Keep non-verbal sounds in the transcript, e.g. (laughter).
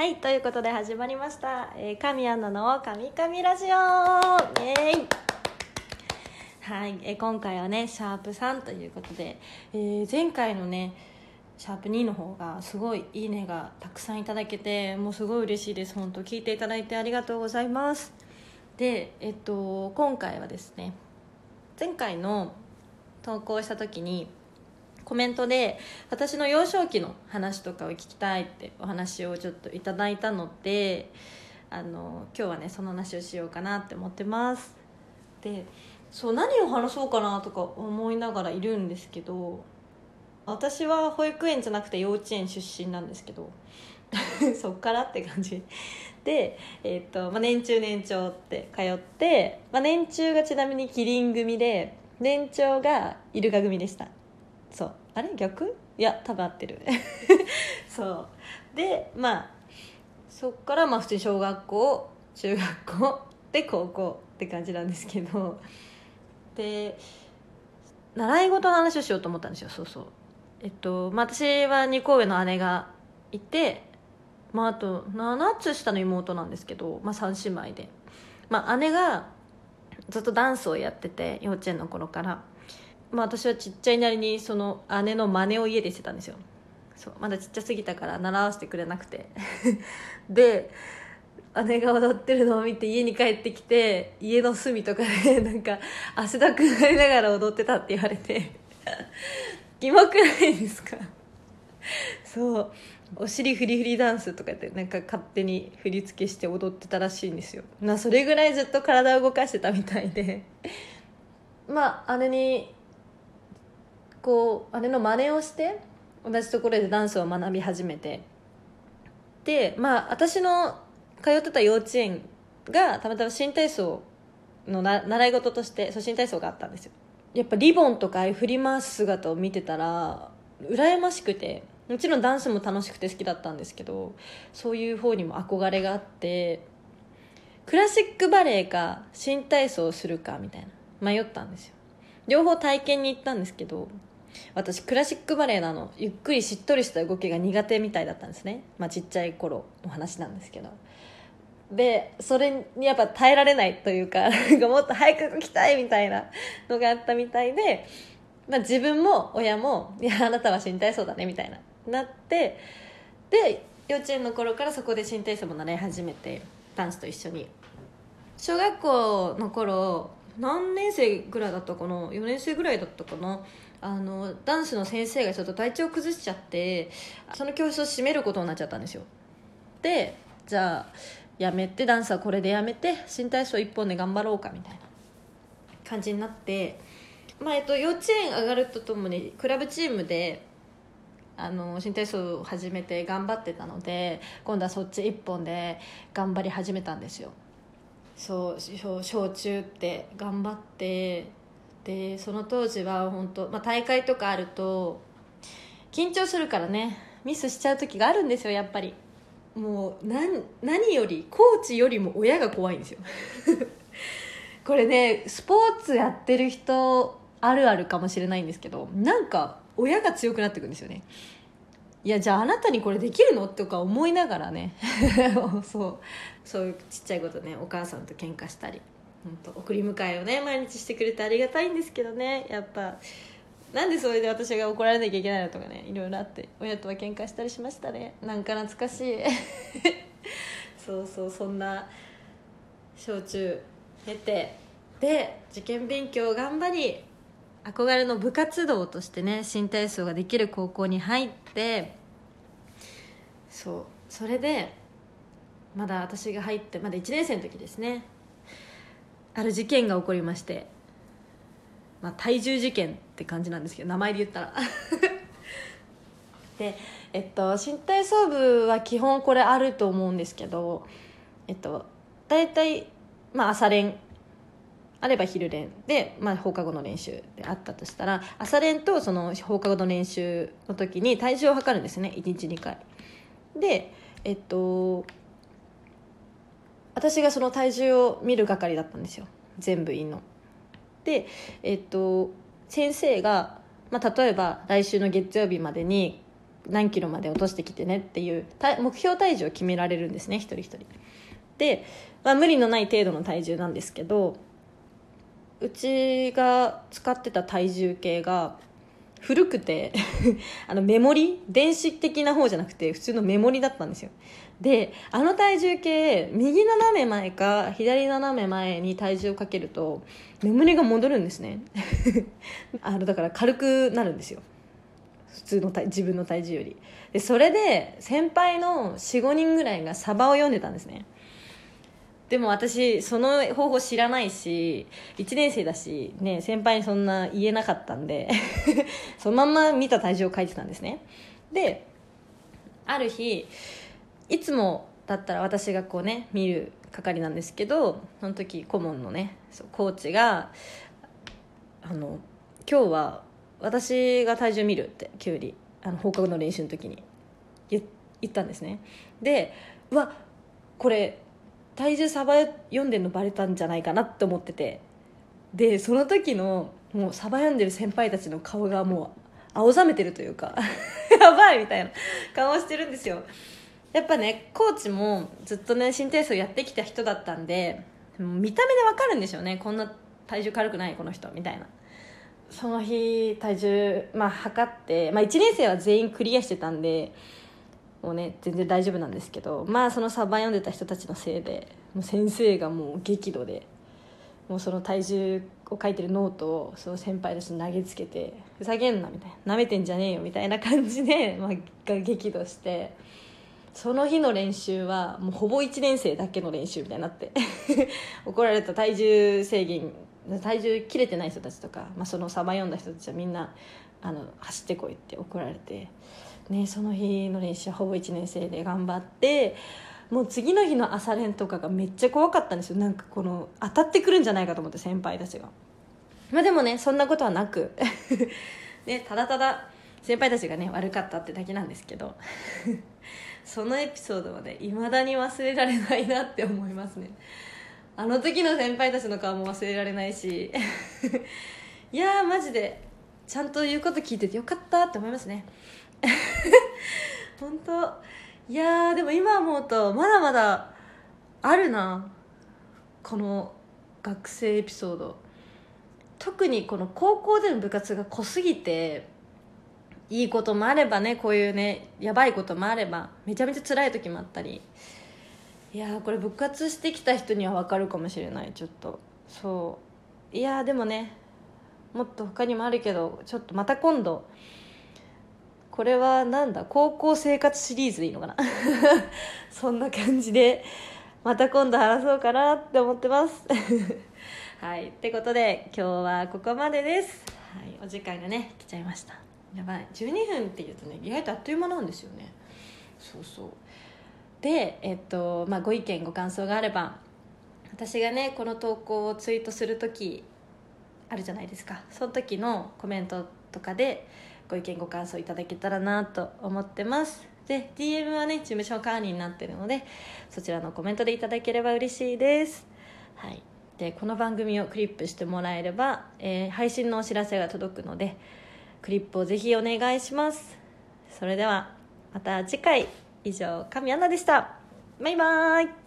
はいということで始まりました「えー、神アナの神々ラジオ」イエーイ。はい、えー今回はねシャープ3ということで、えー前回のねシャープ2の方がすごいいいねがたくさんいただけてもうすごい嬉しいです。本当聞いていただいてありがとうございます。でえっと今回はですね前回の投稿した時にコメントで私の幼少期の話とかを聞きたいってお話をちょっといただいたのであの今日はねその話をしようかなって思ってます。でそう何を話そうかなとか思いながらいるんですけど私は保育園じゃなくて幼稚園出身なんですけど (laughs) そっからって感じ。で、えーとまあ、年中年長って通って、まあ、年中がちなみにキリン組で年長がイルカ組でした。そう。あれ？逆？いや多分合ってる。(laughs) そう。でまあそっからまあ普通に小学校中学校で高校って感じなんですけど。で習い事の話をしようと思ったんですよ。そうそう。えっと、まあ、私は2個上の姉がいて、まあ、あと7つ下の妹なんですけど、まあ、3姉妹で、まあ、姉がずっとダンスをやってて幼稚園の頃から、まあ、私はちっちゃいなりにその姉の真似を家でしてたんですよ。そう。まだちっちゃすぎたから習わせてくれなくて。(laughs) で姉が踊ってるのを見て家に帰ってきて家の隅とかで (laughs) なんか汗だくなりながら踊ってたって言われて。(laughs) キモくないですか？そう。お尻フリフリダンスとかってなんか勝手に振り付けして踊ってたらしいんですよ。まあそれぐらいずっと体を動かしてたみたいで。まあ姉にこう姉の真似をして同じところでダンスを学び始めて。でまあ私の通ってた幼稚園がたまたま新体操のな習い事としてそう新体操があったんですよ。やっぱリボンとか振り回す姿を見てたら羨ましくてもちろんダンスも楽しくて好きだったんですけどそういう方にも憧れがあってクラシックバレエか新体操をするかみたいな迷ったんですよ。両方体験に行ったんですけど私クラシックバレエなの。ゆっくりしっとりした動きが苦手みたいだったんですね、まあ、ちっちゃい頃の話なんですけど。でそれにやっぱ耐えられないという (laughs) かもっと早く動きたいみたいなのがあったみたいで、まあ、自分も親も「いやあなたは新体操だね」みたいな。なってで幼稚園の頃からそこで新体操も習い始めてダンスと一緒に。小学校の頃何年生ぐらいだったかな？4年生ぐらいだったかな？あのダンスの先生がちょっと体調崩しちゃってその教室を閉めることになっちゃったんですよ。でじゃあやめてダンスはこれでやめて新体操一本で頑張ろうかみたいな感じになって、まあえっと、幼稚園上がるとともにクラブチームであの新体操を始めて頑張ってたので今度はそっち一本で頑張り始めたんですよ。そう小小中って頑張ってでその当時は本当、まあ、大会とかあると緊張するからねミスしちゃう時があるんですよやっぱり。もう何何よりコーチよりも親が怖いんですよ。(laughs) これねスポーツやってる人あるあるかもしれないんですけどなんか親が強くなってくんですよね。いやじゃああなたにこれできるの？とか思いながらね。(laughs) そう。そういうちっちゃいことねお母さんと喧嘩したり。本当送り迎えをね毎日してくれてありがたいんですけどね。やっぱなんでそれで私が怒られなきゃいけないのとかねいろいろあって親とは喧嘩したりしましたね。なんか懐かしい。(laughs) そうそうそんな小中経て。で受験勉強を頑張り憧れの部活動としてね新体操ができる高校に入ってそうそれでまだ私が入ってまだ1年生の時ですね。ある事件が起こりまして、まあ、体重事件って感じなんですけど名前で言ったら。(laughs) でえっと新体操部は基本これあると思うんですけどえっと大体まあ朝練。あれば昼練。で、まあ、放課後の練習であったとしたら朝練とその放課後の練習の時に体重を測るんですね。1日2回。でえっと私がその体重を見る係だったんですよ。全部員の。でえっと先生が、まあ、例えば来週の月曜日までに何キロまで落としてきてねっていう目標体重を決められるんですね一人一人。で、まあ、無理のない程度の体重なんですけどうちが使ってた体重計が古くて (laughs) あのメモリ？電子的な方じゃなくて普通のメモリだったんですよ。であの体重計右斜め前か左斜め前に体重をかけるとメモリが戻るんですね。(laughs) あのだから軽くなるんですよ。普通の自分の体重より。でそれで先輩の45人ぐらいがサバを読んでたんですね。でも私その方法知らないし1年生だし、ね、先輩にそんな言えなかったんで (laughs) そのまんま見た体重を書いてたんですね。である日いつもだったら私がこうね見る係なんですけどその時顧問のねコーチがあの今日は私が体重見るって急にあの放課後の練習の時に言ったんですね。でうわこれ体重サバ読んでるのバレたんじゃないかなって思ってて。でその時のもうサバ読んでる先輩たちの顔がもう青ざめてるというか。(laughs) やばいみたいな。顔してるんですよ。やっぱねコーチもずっとね新体操やってきた人だったんで見た目でわかるんでしょうね。こんな体重軽くないこの人みたいな。その日体重まあ測って、まあ、1年生は全員クリアしてたんでもうね全然大丈夫なんですけどまあそのサバ読んでた人たちのせいでもう先生がもう激怒でもうその体重を書いてるノートをその先輩たちに投げつけてふざけんなみたいななめてんじゃねえよみたいな感じで、まあ、が激怒してその日の練習はもうほぼ1年生だけの練習みたいになって (laughs) 怒られた体重制限体重切れてない人たちとか、まあ、そのサバ読んだ人たちはみんなあの走ってこいって怒られて。ね、その日の練習はほぼ1年生で頑張ってもう次の日の朝練とかがめっちゃ怖かったんですよ。なんかこの当たってくるんじゃないかと思って先輩たちが。まあでもねそんなことはなく。(laughs) ねただただ先輩たちがね悪かったってだけなんですけど。(laughs) そのエピソードはねいまだに忘れられないなって思いますね。あの時の先輩たちの顔も忘れられないし。(laughs) いやーマジで。ちゃんと言うこと聞いててよかったって思いますね。(laughs) 本当。いやでも今思うとまだまだあるな。この学生エピソード。特にこの高校での部活が濃すぎていいこともあればねこういうねやばいこともあればめちゃめちゃ辛い時もあったり。いやこれ部活してきた人には分かるかもしれないちょっと。そう。いやでもねもっと他にもあるけどちょっとまた今度。これはなんだ？高校生活シリーズでいいのかな？(laughs) そんな感じでまた今度話そうかなって思ってます。(laughs) はい。ってことで今日はここまでです、はい、お時間がね来ちゃいました。やばい。12分っていうとね意外とあっという間なんですよね。そうそう。でえっとまあご意見ご感想があれば私がねこの投稿をツイートする時あるじゃないですか。その時のコメントとかでご意見ご感想いただけたらなと思ってます。で DM はね事務所管理になってるのでそちらのコメントでいただければ嬉しいです。はい。でこの番組をクリップしてもらえれば、えー、配信のお知らせが届くのでクリップをぜひお願いします。それではまた次回。以上神アナでした。バイバーイ。